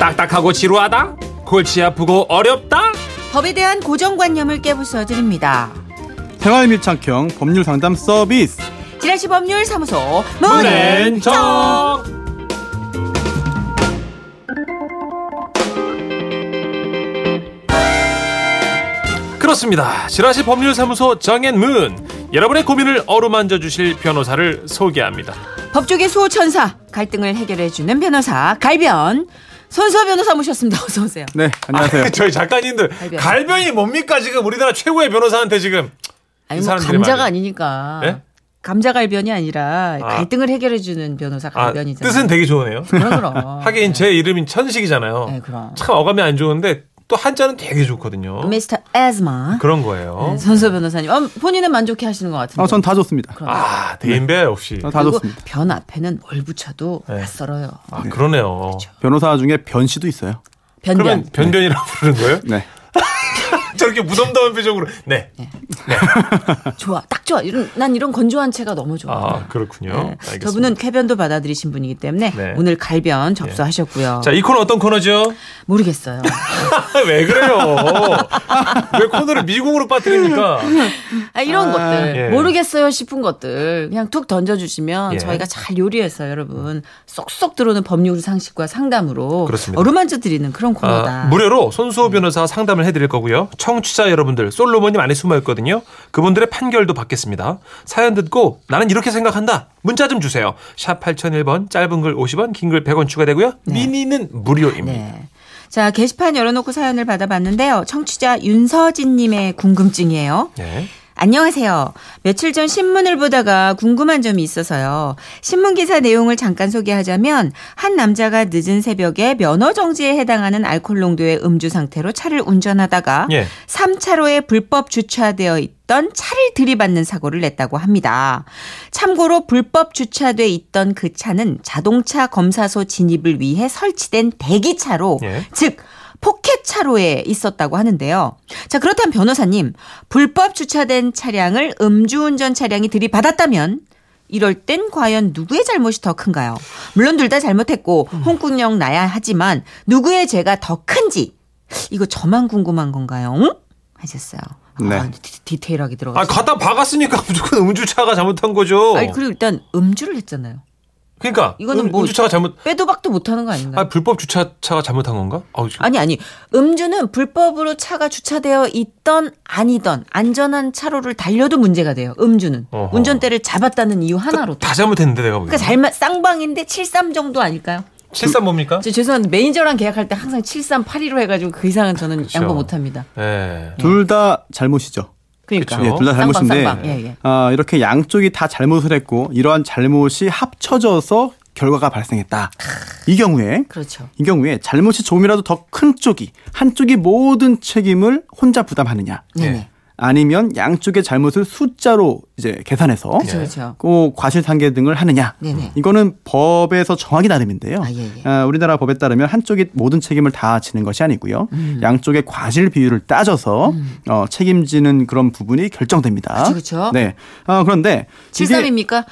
딱딱하고 지루하다? 골치 아프고 어렵다? 법에 대한 고정관념을 깨부숴 드립니다. 생활 밀착형 법률 상담 서비스. 지라시 법률 사무소 문앤정 문앤정 그렇습니다. 지라시 법률사무소 정앤문 여러분의 고민을 어루만져 주실 변호사를 소개합니다. 법조계 수호천사 갈등을 해결해 주는 변호사 갈변 손수호 변호사 모셨습니다. 어서 오세요. 네, 안녕하세요. 아, 저희 작가님들 갈변. 갈변이 뭡니까 지금 우리나라 최고의 변호사한테 지금 아니 이뭐 감자가 말이야. 아니니까 예? 감자 갈변이 아니라 아. 갈등을 해결해주는 변호사 아, 갈변이잖아요. 뜻은 되게 좋으네요. 그럼 그럼. 하긴 제 이름이 천식이잖아요. 네, 그럼. 참 어감이 안 좋은데 또 한자는 되게 좋거든요. 미스터 에즈마 그런 거예요. 네, 손수호 변호사님 어, 본인은 만족해 하시는 것 같은데. 어, 전다 좋습니다. 그럼. 아 대인배 역시. 어, 다 그리고 좋습니다. 변 앞에는 뭘 붙여도 네. 낯설어요. 아 그러네요. 변호사 중에 변씨도 있어요. 변변. 그러면 변변이라고 부르는 거예요? 네. 저렇게 무덤덤한 표정으로. 네. 좋아, 딱 좋아. 이런 난 이런 건조한 채가 너무 좋아. 아 그렇군요. 네. 알겠습니다. 저분은 쾌변도 받아들이신 분이기 때문에 네. 오늘 갈변 접수하셨고요. 자, 이 코너 어떤 코너죠? 모르겠어요. 왜 그래요? 왜 코너를 미궁으로 빠뜨립니까? 아, 이런 아, 것들 예. 모르겠어요 싶은 것들 그냥 툭 던져 주시면 예. 저희가 잘 요리해서 여러분 쏙쏙 들어오는 법률 상식과 상담으로 그렇습니다. 어루만져 드리는 그런 코너다. 아, 무료로 손수호 변호사 상담을 해 드릴 거고요. 청취자 여러분들, 솔로몬님 안에 숨어 있거든요. 그분들의 판결도 받겠습니다. 사연 듣고 나는 이렇게 생각한다. 문자 좀 주세요. 샵 8001번, 짧은 글 50원, 긴 글 100원 추가되고요. 미니는 무료입니다. 네. 자 게시판 열어놓고 사연을 받아봤는데요. 청취자 윤서진님의 궁금증이에요. 네. 안녕하세요. 며칠 전 신문을 보다가 궁금한 점이 있어서요. 신문 기사 내용을 잠깐 소개하자면 한 남자가 늦은 새벽에 면허 정지에 해당하는 알코올 농도의 음주 상태로 차를 운전하다가 예. 3차로에 불법 주차되어 있던 차를 들이받는 사고를 냈다고 합니다. 참고로 불법 주차돼 있던 그 차는 자동차 검사소 진입을 위해 설치된 대기차로 예. 즉 포켓 차로에 있었다고 하는데요. 자, 그렇다면 변호사님, 불법 주차된 차량을 음주운전 차량이 들이받았다면 이럴 땐 과연 누구의 잘못이 더 큰가요? 물론 둘 다 잘못했고 혼꾸멍나야 하지만 누구의 죄가 더 큰지 이거 저만 궁금한 건가요? 응? 하셨어요. 네. 아, 디, 디테일하게 아, 들어갔어요. 갖다 박았으니까 무조건 음주차가 잘못한 거죠. 아니 그리고 일단 음주를 했잖아요. 그러니까 이거는 음, 뭐- 음주차가 잘못 빼도 박도 못하는 거 아닌가요? 아, 불법 주차차가 잘못한 건가? 아우, 지금. 아니 아니 음주는 불법으로 차가 주차되어 있던 아니던 안전한 차로를 달려도 문제가 돼요. 음주는 어허. 운전대를 잡았다는 이유 하나로. 다 잘못했는데 내가 보기엔. 그러니까 잘못 쌍방인데 73 정도 아닐까요? 73 뭡니까? 저 죄송한데 매니저랑 계약할 때 항상 73, 82로 해가지고 그 이상은 저는 그쵸. 양보 못합니다. 예. 둘다 잘못이죠. 그러니까 그쵸. 예, 둘다 쌍방, 잘못인데 쌍방. 예, 예. 아, 이렇게 양쪽이 다 잘못을 했고 이러한 잘못이 합쳐져서 결과가 발생했다. 이 경우에 그렇죠. 이 경우에 잘못이 조금이라도 더 큰 쪽이 한쪽이 모든 책임을 혼자 부담하느냐 네네. 아니면 양쪽의 잘못을 숫자로 이제 계산해서 그렇죠, 그렇죠. 꼭 과실 상계 등을 하느냐 네네. 이거는 법에서 정하기 나름인데요. 아, 예, 예. 아, 우리나라 법에 따르면 한쪽이 모든 책임을 다 지는 것이 아니고요. 음. 양쪽의 과실 비율을 따져서 어, 책임지는 그런 부분이 결정됩니다. 그쵸, 그쵸. 네. 어, 그런데 이게 73입니까?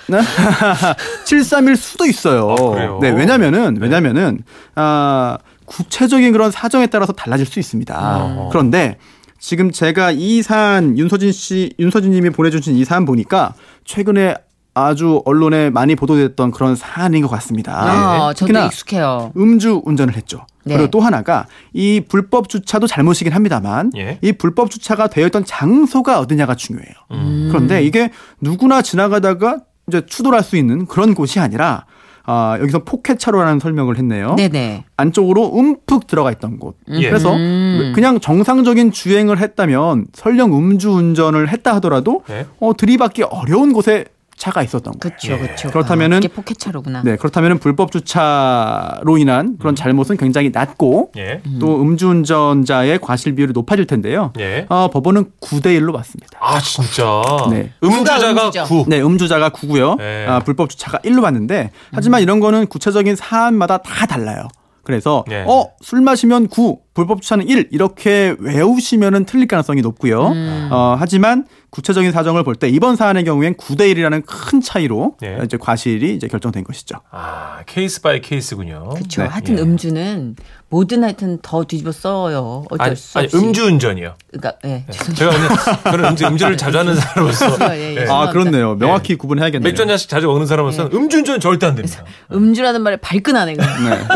73일 수도 있어요. 아, 그래요? 네, 왜냐면은 왜냐면은 아, 구체적인 그런 사정에 따라서 달라질 수 있습니다. 어. 그런데 지금 제가 이 사안 윤서진 씨 윤서진 님이 보내주신 이 사안 보니까 최근에 아주 언론에 많이 보도됐던 그런 사안인 것 같습니다. 아, 저도 특히나 익숙해요. 음주 운전을 했죠. 네. 그리고 또 하나가 이 불법 주차도 잘못이긴 합니다만 예. 이 불법 주차가 되어 있던 장소가 어디냐가 중요해요. 음. 그런데 이게 누구나 지나가다가 이제 추돌할 수 있는 그런 곳이 아니라 아, 여기서 포켓차로라는 설명을 했네요. 네네. 안쪽으로 움푹 들어가 있던 곳. 예. 그래서 음. 그냥 정상적인 주행을 했다면 설령 음주 운전을 했다 하더라도 네. 어, 들이받기 어려운 곳에 차가 있었던 거예요. 그렇죠, 그렇죠. 그렇다면은- 이게 포켓 차로구나. 네, 그렇다면 불법 주차로 인한 그런 잘못은 굉장히 낮고 예. 또 음주운전자의 과실 비율이 높아질 텐데요. 예. 어, 법원은 9대 1로 봤습니다. 아, 진짜. 네. 음주자가 음주죠? 9. 네, 음주자가 9고요. 네. 아, 불법 주차가 1로 봤는데 하지만 이런 거는 구체적인 사안마다 다 달라요. 그래서 네. 어, 술 마시면 9, 불법 주차는 1 이렇게 외우시면은 틀릴 가능성이 높고요. 음. 어, 하지만 구체적인 사정을 볼 때 이번 사안의 경우엔 9대 1이라는 큰 차이로 예. 이제 과실이 이제 결정된 것이죠. 아, case by case군요. 그렇죠. 네. 하여튼 예. 음주는 뭐든 하여튼 더 뒤집어 써요. 어쩔 아니, 수 아니 없이. 음주운전이요. 그러니까 예. 제가 오늘 저는 음주, 음주를 자주 하는 사람으로서 예, 예. 예. 죄송합니다. 아, 그렇네요. 명확히 구분해야겠네요. 맥주 한 잔씩 자주 먹는 사람으로서는 음주운전 절대 안 됩니다. 음주라는 말에 발끈하네. 네.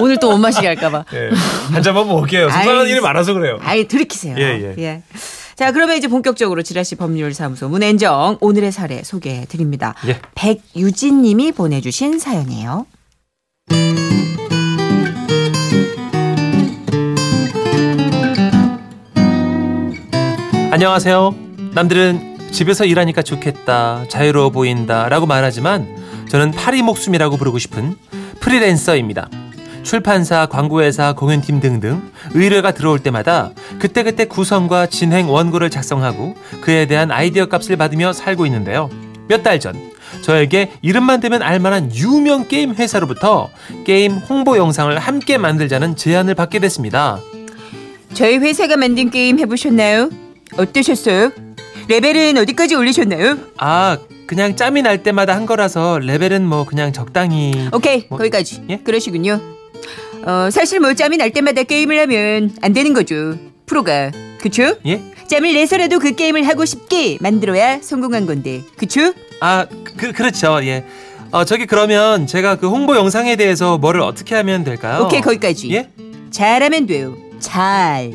오늘 또 못 마시게 할까봐. 예. 한 잔만 먹을게요. 속상한 일이 많아서 그래요. 아예 들이키세요. 예, 예. 자, 그러면 이제 본격적으로 지라시 법률사무소 문앤정 오늘의 사례 소개해 드립니다. 예. 백유진 님이 보내주신 사연이에요. 안녕하세요. 남들은 집에서 일하니까 좋겠다, 자유로워 보인다 라고 말하지만 저는 파리 목숨이라고 부르고 싶은 프리랜서입니다. 출판사, 광고회사, 공연팀 등등 의뢰가 들어올 때마다 그때그때 구성과 진행 원고를 작성하고 그에 대한 아이디어 값을 받으며 살고 있는데요. 몇 달 전 저에게 이름만 대면 알만한 유명 게임 회사로부터 게임 홍보 영상을 함께 만들자는 제안을 받게 됐습니다. 저희 회사가 만든 게임 해보셨나요? 어떠셨어요? 레벨은 어디까지 올리셨나요? 아, 그냥 짬이 날 때마다 한 거라서 레벨은 뭐 그냥 적당히. 오케이 뭐, 거기까지 예? 그러시군요 어 사실 뭐 짬이 날 때마다 게임을 하면 안 되는 거죠 프로가 그쵸? 예? 짬을 내서라도 그 게임을 하고 싶게 만들어야 성공한 건데 그쵸? 아, 그 그렇죠. 예. 어, 저기 그러면 제가 그 홍보 영상에 대해서 뭐를 어떻게 하면 될까요? 오케이 거기까지 예? 잘하면 돼요 잘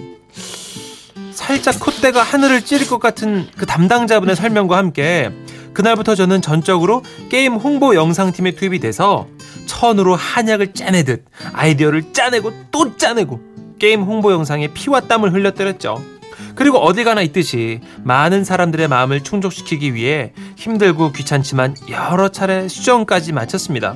살짝 콧대가 하늘을 찌를 것 같은 그 담당자분의 설명과 함께 그날부터 저는 전적으로 게임 홍보 영상팀에 투입이 돼서 천으로 한약을 짜내듯 아이디어를 짜내고 또 짜내고 게임 홍보 영상에 피와 땀을 흘려때렸죠. 그리고 어디 가나 있듯이 많은 사람들의 마음을 충족시키기 위해 힘들고 귀찮지만 여러 차례 수정까지 마쳤습니다.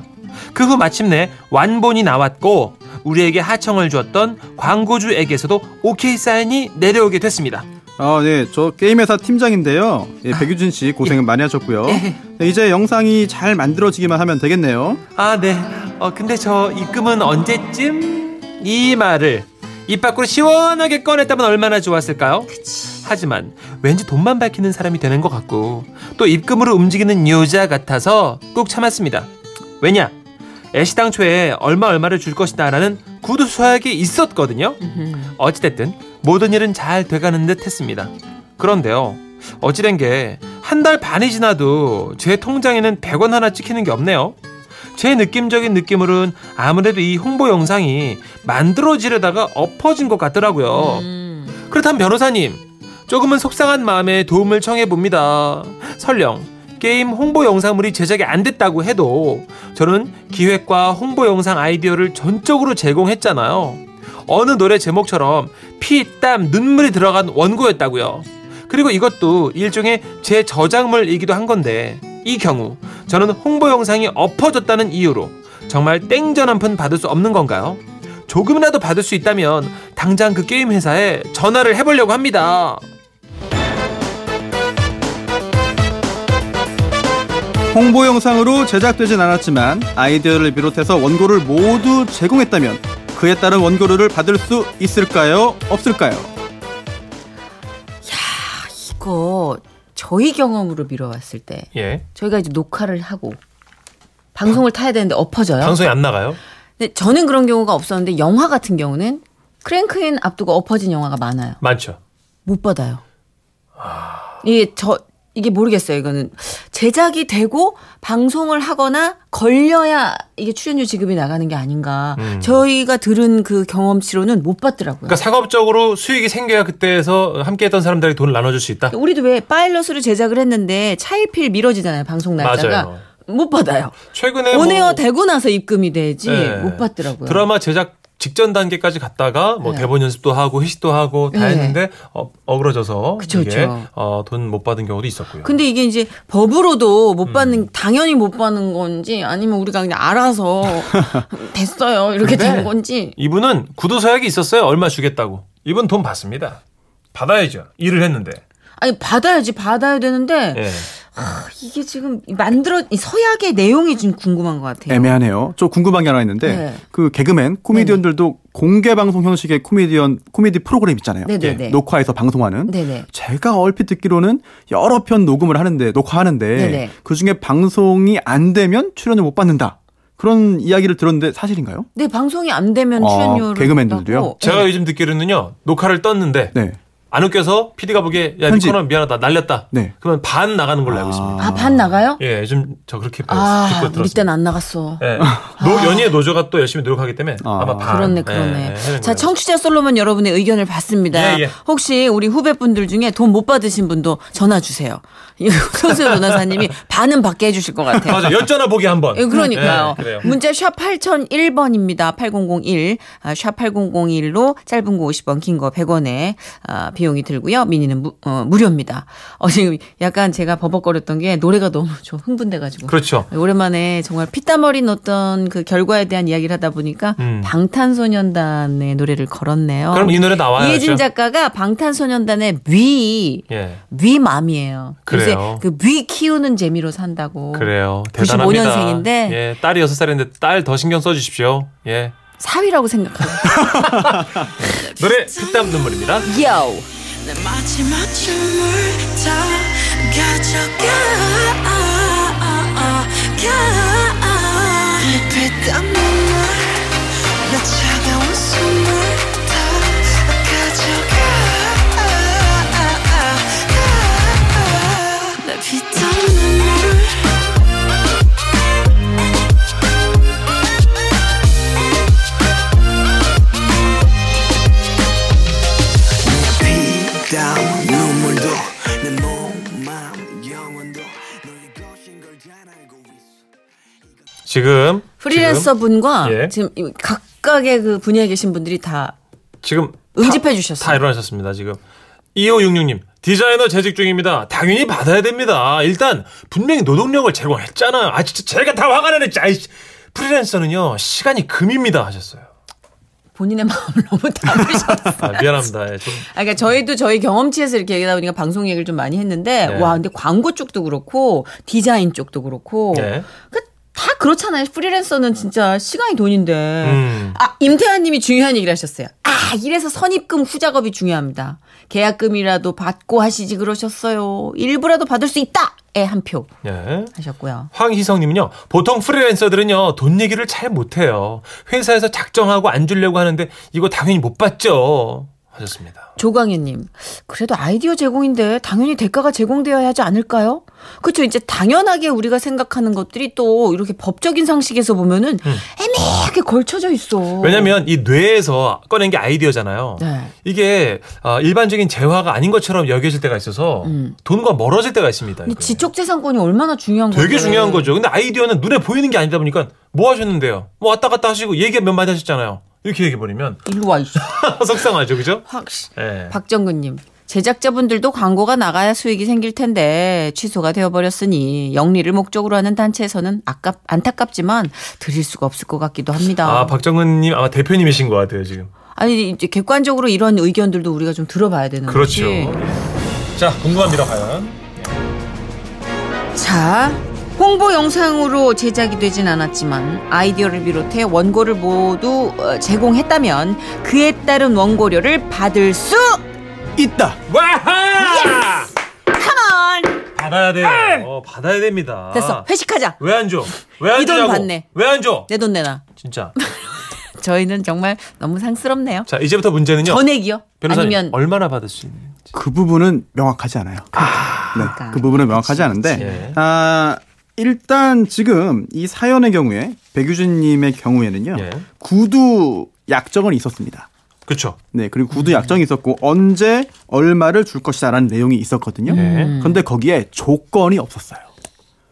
그 후 마침내 완본이 나왔고 우리에게 하청을 주었던 광고주에게서도 오케이 사인이 내려오게 됐습니다. 아, 네. 저 게임회사 팀장인데요. 예, 백유진 씨 고생 많이 하셨고요. 네, 이제 영상이 잘 만들어지기만 하면 되겠네요. 아, 네. 어, 근데 저 입금은 언제쯤? 이 말을 입 밖으로 시원하게 꺼냈다면 얼마나 좋았을까요? 하지만 왠지 돈만 밝히는 사람이 되는 것 같고 또 입금으로 움직이는 여자 같아서 꾹 참았습니다. 왜냐? 애시당초에 얼마 얼마를 줄 것이다라는 구두 서약이 있었거든요. 어찌됐든 모든 일은 잘 돼가는 듯 했습니다. 그런데요. 어찌된 게 한 달 반이 지나도 제 통장에는 100원 하나 찍히는 게 없네요. 제 느낌적인 느낌으로는 아무래도 이 홍보 영상이 만들어지려다가 엎어진 것 같더라고요. 음. 그렇다면 변호사님, 조금은 속상한 마음에 도움을 청해 봅니다. 설령 게임 홍보 영상물이 제작이 안 됐다고 해도 저는 기획과 홍보 영상 아이디어를 전적으로 제공했잖아요. 어느 노래 제목처럼 피, 땀, 눈물이 들어간 원고였다고요. 그리고 이것도 일종의 제 저작물이기도 한 건데 이 경우 저는 홍보 영상이 엎어졌다는 이유로 정말 땡전 한 푼 받을 수 없는 건가요? 조금이라도 받을 수 있다면 당장 그 게임 회사에 전화를 해보려고 합니다. 홍보 영상으로 제작되진 않았지만 아이디어를 비롯해서 원고를 모두 제공했다면 그에 따른 원고료를 받을 수 있을까요? 없을까요? 이거 저희 경험으로 미뤄왔을 때 예. 저희가 이제 녹화를 하고 방송을 타야 되는데 엎어져요. 방송이 안 나가요? 근데 저는 그런 경우가 없었는데 영화 같은 경우는 크랭크인 앞두고 엎어진 영화가 많아요. 많죠. 못 받아요. 이게 저 이게 모르겠어요. 이거는 제작이 되고 방송을 하거나 걸려야 이게 출연료 지급이 나가는 게 아닌가. 음. 저희가 들은 그 경험치로는 못 받더라고요. 그러니까 상업적으로 수익이 생겨야 그때에서 함께했던 사람들이 돈을 나눠줄 수 있다. 우리도 왜 파일럿으로 제작을 했는데 차일피일 미뤄지잖아요. 방송 날짜가 맞아요. 못 받아요. 최근에 온에어 뭐 되고 나서 입금이 되지 네. 못 받더라고요. 드라마 제작 직전 단계까지 갔다가 뭐 네. 대본 연습도 하고 회식도 하고 다 네. 했는데 어, 어그러져서 그쵸, 이게. 어, 돈 못 받은 경우도 있었고요. 근데 이게 이제 법으로도 음. 못 받는 당연히 못 받는 건지 아니면 우리가 그냥 알아서 됐어요 이렇게 된 건지 이분은 구도 서약이 있었어요. 얼마 주겠다고. 이분 돈 받습니다. 받아야죠. 일을 했는데. 아니 받아야지 받아야 되는데 예. 아, 이게 지금 만들어 이 서약의 내용이 좀 궁금한 것 같아요. 애매하네요. 저 궁금한 게 하나 있는데 네. 그 개그맨 코미디언들도 공개 방송 형식의 코미디언 코미디 프로그램 있잖아요. 네네네. 예, 녹화해서 방송하는. 네네. 제가 얼핏 듣기로는 여러 편 녹음을 하는데 녹화하는데 네네. 그 중에 방송이 안 되면 출연을 못 받는다. 그런 이야기를 들었는데 사실인가요? 네 방송이 안 되면 아, 출연료를 개그맨들도요? 받고, 제가 네. 요즘 듣기로는요 녹화를 떴는데 네. 안 웃겨서 PD가 보기에 야 편집. 니 코너는 미안하다 날렸다. 네. 그러면 반 나가는 걸로 알고 있습니다. 아, 반 나가요? 예, 요즘 저 그렇게 배웠- 아, 듣고 우리 들었습니다. 때는 안 나갔어. 예. 노, 연예 노조가 또 열심히 노력하기 때문에 아. 아, 마 반. 그렇네, 예, 그렇네. 예, 자, 거예요. 청취자 솔로몬 여러분의 의견을 받습니다. 예, 예. 혹시 우리 후배분들 중에 돈 못 받으신 분도 전화 주세요. 손수호 변호사님이 반은 받게 해주실 것 같아요. 맞아, 엿전화 보기 한 번. 예, 그러니까요. 예, 그래요. 문자 샵 8001번입니다. 8001. 아, 샵 8001로 짧은 거 50원, 긴 거 100원에 아, 비용이 들고요. 미니는 무, 어, 무료입니다. 어, 지금 약간 제가 버벅거렸던 게 노래가 너무 좀 흥분돼가지고. 그렇죠. 오랜만에 정말 피땀 어린 어떤 그 결과에 대한 이야기를 하다 보니까 음. 방탄소년단의 노래를 걸었네요. 그럼 이 노래 나와야죠. 이혜진 작가가 방탄소년단의 위, 예. 위맘이에요. 요새 그래요. 그위 키우는 재미로 산다고. 그래요. 95 대단합니다. 년생인데. 예, 딸이 6살인데 딸 더 신경 써 주십시오. 예. 사위라고 생각하고. 노래 피땀 눈물입니다. 요. 지금 프리랜서 분과 예. 지금 이 각각의 그 분야에 계신 분들이 다 지금 응집해 다- 주셨어요. 다 일어나셨습니다. 지금 2566님 디자이너 재직 중입니다. 당연히 받아야 됩니다. 일단 분명히 노동력을 제공했잖아요. 아 진짜 제가 다 화가 나네. 아이씨. 프리랜서는요 시간이 금입니다 하셨어요. 본인의 마음을 너무 담으셨어요. 아, 미안합니다. 예, 좀 아, 그러니까 저희도 저희 경험치에서 이렇게 얘기하다 보니까 방송 얘기를 좀 많이 했는데 네. 와 근데 광고 쪽도 그렇고 디자인 쪽도 그렇고 네. 그 다 그렇잖아요. 프리랜서는 진짜 시간이 돈인데. 음. 아 임태환 님이 중요한 얘기를 하셨어요. 아 이래서 선입금 후작업이 중요합니다. 계약금이라도 받고 하시지 그러셨어요. 일부라도 받을 수 있다 에 한 표 예. 하셨고요. 황희성 님은요, 보통 프리랜서들은요, 돈 얘기를 잘 못해요. 회사에서 작정하고 안 주려고 하는데, 이거 당연히 못 받죠. 하셨습니다. 조광현님, 그래도 아이디어 제공인데 당연히 대가가 제공되어야 하지 않을까요? 그렇죠. 이제 당연하게 우리가 생각하는 것들이 또 이렇게 법적인 상식에서 보면은 애매하게 걸쳐져 있어. 왜냐면 이 뇌에서 꺼낸 게 아이디어잖아요. 네. 이게 어, 일반적인 재화가 아닌 것처럼 여겨질 때가 있어서 돈과 멀어질 때가 있습니다. 음. 지적재산권이 얼마나 중요한 거예요? 되게 중요한 거죠. 근데 아이디어는 눈에 보이는 게 아니다 보니까 뭐 하셨는데요? 뭐 왔다 갔다 하시고 얘기 몇 마디 하셨잖아요. 이렇게 얘기해버리면 일로 와 있어. 속상하죠. 그죠? 확. 예. 박정근님. 제작자분들도 광고가 나가야 수익이 생길 텐데 취소가 되어버렸으니 영리를 목적으로 하는 단체에서는 아깝, 안타깝지만 드릴 수가 없을 것 같기도 합니다. 아, 박정근님 아마 대표님이신 것 같아요, 지금. 아니 이제 객관적으로 이런 의견들도 우리가 좀 들어봐야 되는 그렇죠. 거지. 예. 자, 궁금합니다, 과연. 자, 홍보 영상으로 제작이 되진 않았지만 아이디어를 비롯해 원고를 모두 어, 제공했다면 그에 따른 원고료를 받을 수 있다. 와하! 컴온 받아야 돼요. 어, 받아야 됩니다. 됐어 회식하자 왜 안 줘? 왜 안 이 돈 주냐고? 받네. 왜 안 줘? 내 돈 내놔 진짜. 저희는 정말 너무 상스럽네요 자, 이제부터 문제는요. 전액이요 변호사님 아니면 얼마나 받을 수 있는지. 그 부분은 명확하지 않아요. 네, 그러니까. 그 부분은 명확하지 않은데 예. 아, 일단 지금 이 사연의 경우에 백유진님의 경우에는요 예. 구두 약정은 있었습니다. 그렇죠. 네 그리고 구두 약정이 있었고 언제 얼마를 줄 것이다라는 내용이 있었거든요. 네. 그런데 거기에 조건이 없었어요.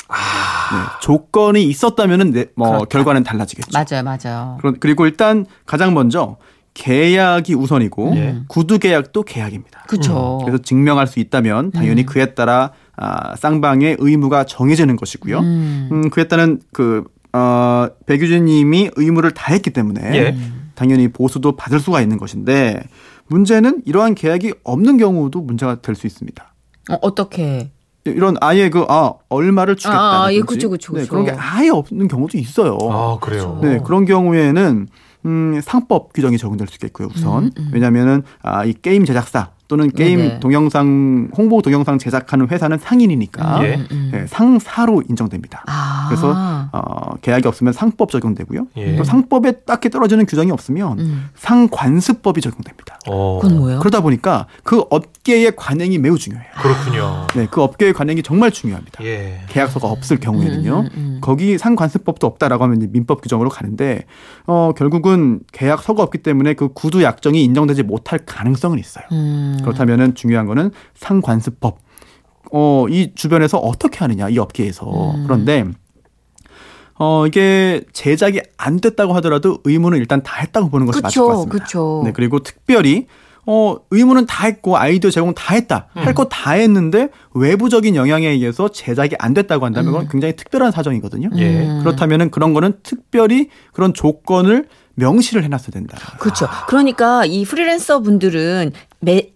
네, 조건이 있었다면은 네, 뭐 그렇다. 결과는 달라지겠죠. 맞아요 맞아요 그런- 그리고 일단 가장 먼저 계약이 우선이고 예. 구두 계약도 계약입니다. 그쵸 그래서 증명할 수 있다면 당연히 그에 따라 아, 쌍방의 의무가 정해지는 것이고요. 음, 그에 따른 그 어, 백유진님이 의무를 다했기 때문에 예. 당연히 보수도 받을 수가 있는 것인데 문제는 이러한 계약이 없는 경우도 문제가 될 수 있습니다. 어, 어떻게 이런 아예 그 아 얼마를 주겠다. 아, 예, 그쵸, 그쵸, 네, 그쵸. 그런 게 아예 없는 경우도 있어요. 아, 그래요. 네, 그런 경우에는 음, 상법 규정이 적용될 수 있겠고요. 우선 왜냐하면은 아, 이 게임 제작사 또는 게임 음, 네네. 동영상 홍보 동영상 제작하는 회사는 상인이니까 예. 네, 상사로 인정됩니다. 아. 그래서 어, 계약이 없으면 상법 적용되고요. 예. 또 상법에 딱히 떨어지는 규정이 없으면 음. 상관습법이 적용됩니다. 어, 그건 뭐예요? 그러다 보니까 그 업계의 관행이 매우 중요해요. 그렇군요. 네, 그 업계의 관행이 정말 중요합니다. 예. 계약서가 없을 경우에는요. 음, 음, 음. 거기 상관습법도 없다라고 하면 민법 규정으로 가는데 어 결국은 계약서가 없기 때문에 그 구두 약정이 인정되지 못할 가능성은 있어요. 음. 그렇다면은 중요한 거는 상관습법. 어 이 주변에서 어떻게 하느냐 이 업계에서 음. 그런데 어 이게 제작이 안 됐다고 하더라도 의무는 일단 다 했다고 보는 것이 맞을 것 그쵸, 같습니다. 그쵸. 네 그리고 특별히 어 의무는 다 했고 아이디어 제공 다 했다 음. 할거 다 했는데 외부적인 영향에 의해서 제작이 안 됐다고 한다면 그건 굉장히 특별한 사정이거든요. 예. 음. 그렇다면은 그런 거는 특별히 그런 조건을 명시를 해놨어야 된다. 그렇죠. 그러니까 이 프리랜서 분들은 매,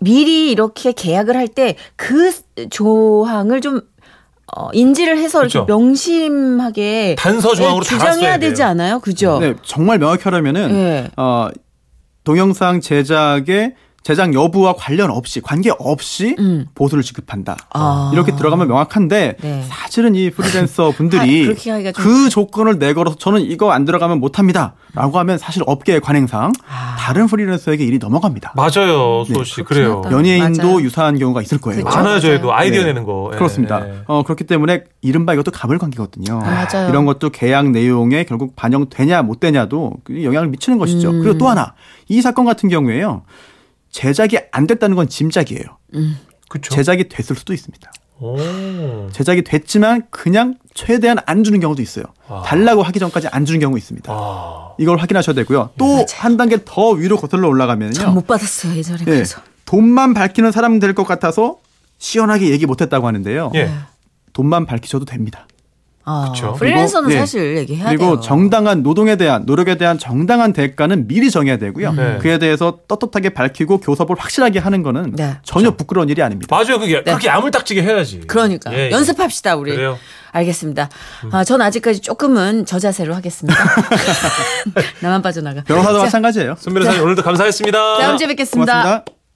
미리 이렇게 계약을 할 때 그 조항을 좀 어, 인지를 해서 그렇죠. 명심하게 단서 조항으로 네, 주장해야 되지. 않아요? 그죠? 네, 정말 명확히 하려면은 네. 어 동영상 제작의 제작 여부와 관련 없이 관계 없이 음. 보수를 지급한다. 아. 이렇게 들어가면 명확한데 네. 사실은 이 프리랜서 하- 분들이 그렇게 하기가 좀- 그 조건을 내걸어서 저는 이거 안 들어가면 못 합니다 라고 하면 사실 업계의 관행상 아. 다른 프리랜서에게 일이 넘어갑니다. 맞아요, 네, 수호 씨. 그렇긴 그래요. 하다. 연예인도 맞아요. 유사한 경우가 있을 거예요. 그렇죠. 많아요, 저희도 맞아요. 아이디어 네. 내는 거. 예, 그렇습니다. 예. 어, 그렇기 때문에 이른바 이것도 가불관계거든요. 아, 맞아요. 이런 것도 계약 내용에 결국 반영되냐 못 되냐도 그 영향을 미치는 것이죠. 음. 그리고 또 하나 이 사건 같은 경우에요. 제작이 안 됐다는 건 짐작이에요. 그쵸. 제작이 됐을 수도 있습니다. 오. 제작이 됐지만 그냥 최대한 안 주는 경우도 있어요. 아. 달라고 하기 전까지 안 주는 경우 있습니다. 아. 이걸 확인하셔야 되고요. 또 한 단계 더 위로 거슬러 올라가면요. 전못 받았어요 예전에 예, 그래서. 돈만 밝히는 사람 될 것 같아서 시원하게 얘기 못했다고 하는데요. 예. 돈만 밝히셔도 됩니다. 아, 그쵸. 프리랜서는 그리고, 예. 사실 얘기해야 그리고 돼요. 정당한 노동에 대한 노력에 대한 정당한 대가는 미리 정해야 되고요. 네. 그에 대해서 떳떳하게 밝히고 교섭을 확실하게 하는 거는 네. 전혀 부끄러운 일이 아닙니다. 맞아요. 그게 그렇게 야물딱지게 해야지. 그러니까 예, 예. 연습합시다 우리. 그래요. 알겠습니다. 아, 전 아직까지 조금은 저자세로 하겠습니다. 나만 빠져나가. 변호사도 자, 마찬가지예요. 손 변호사님 오늘도 감사했습니다. 다음 주에 뵙겠습니다. 고맙습니다.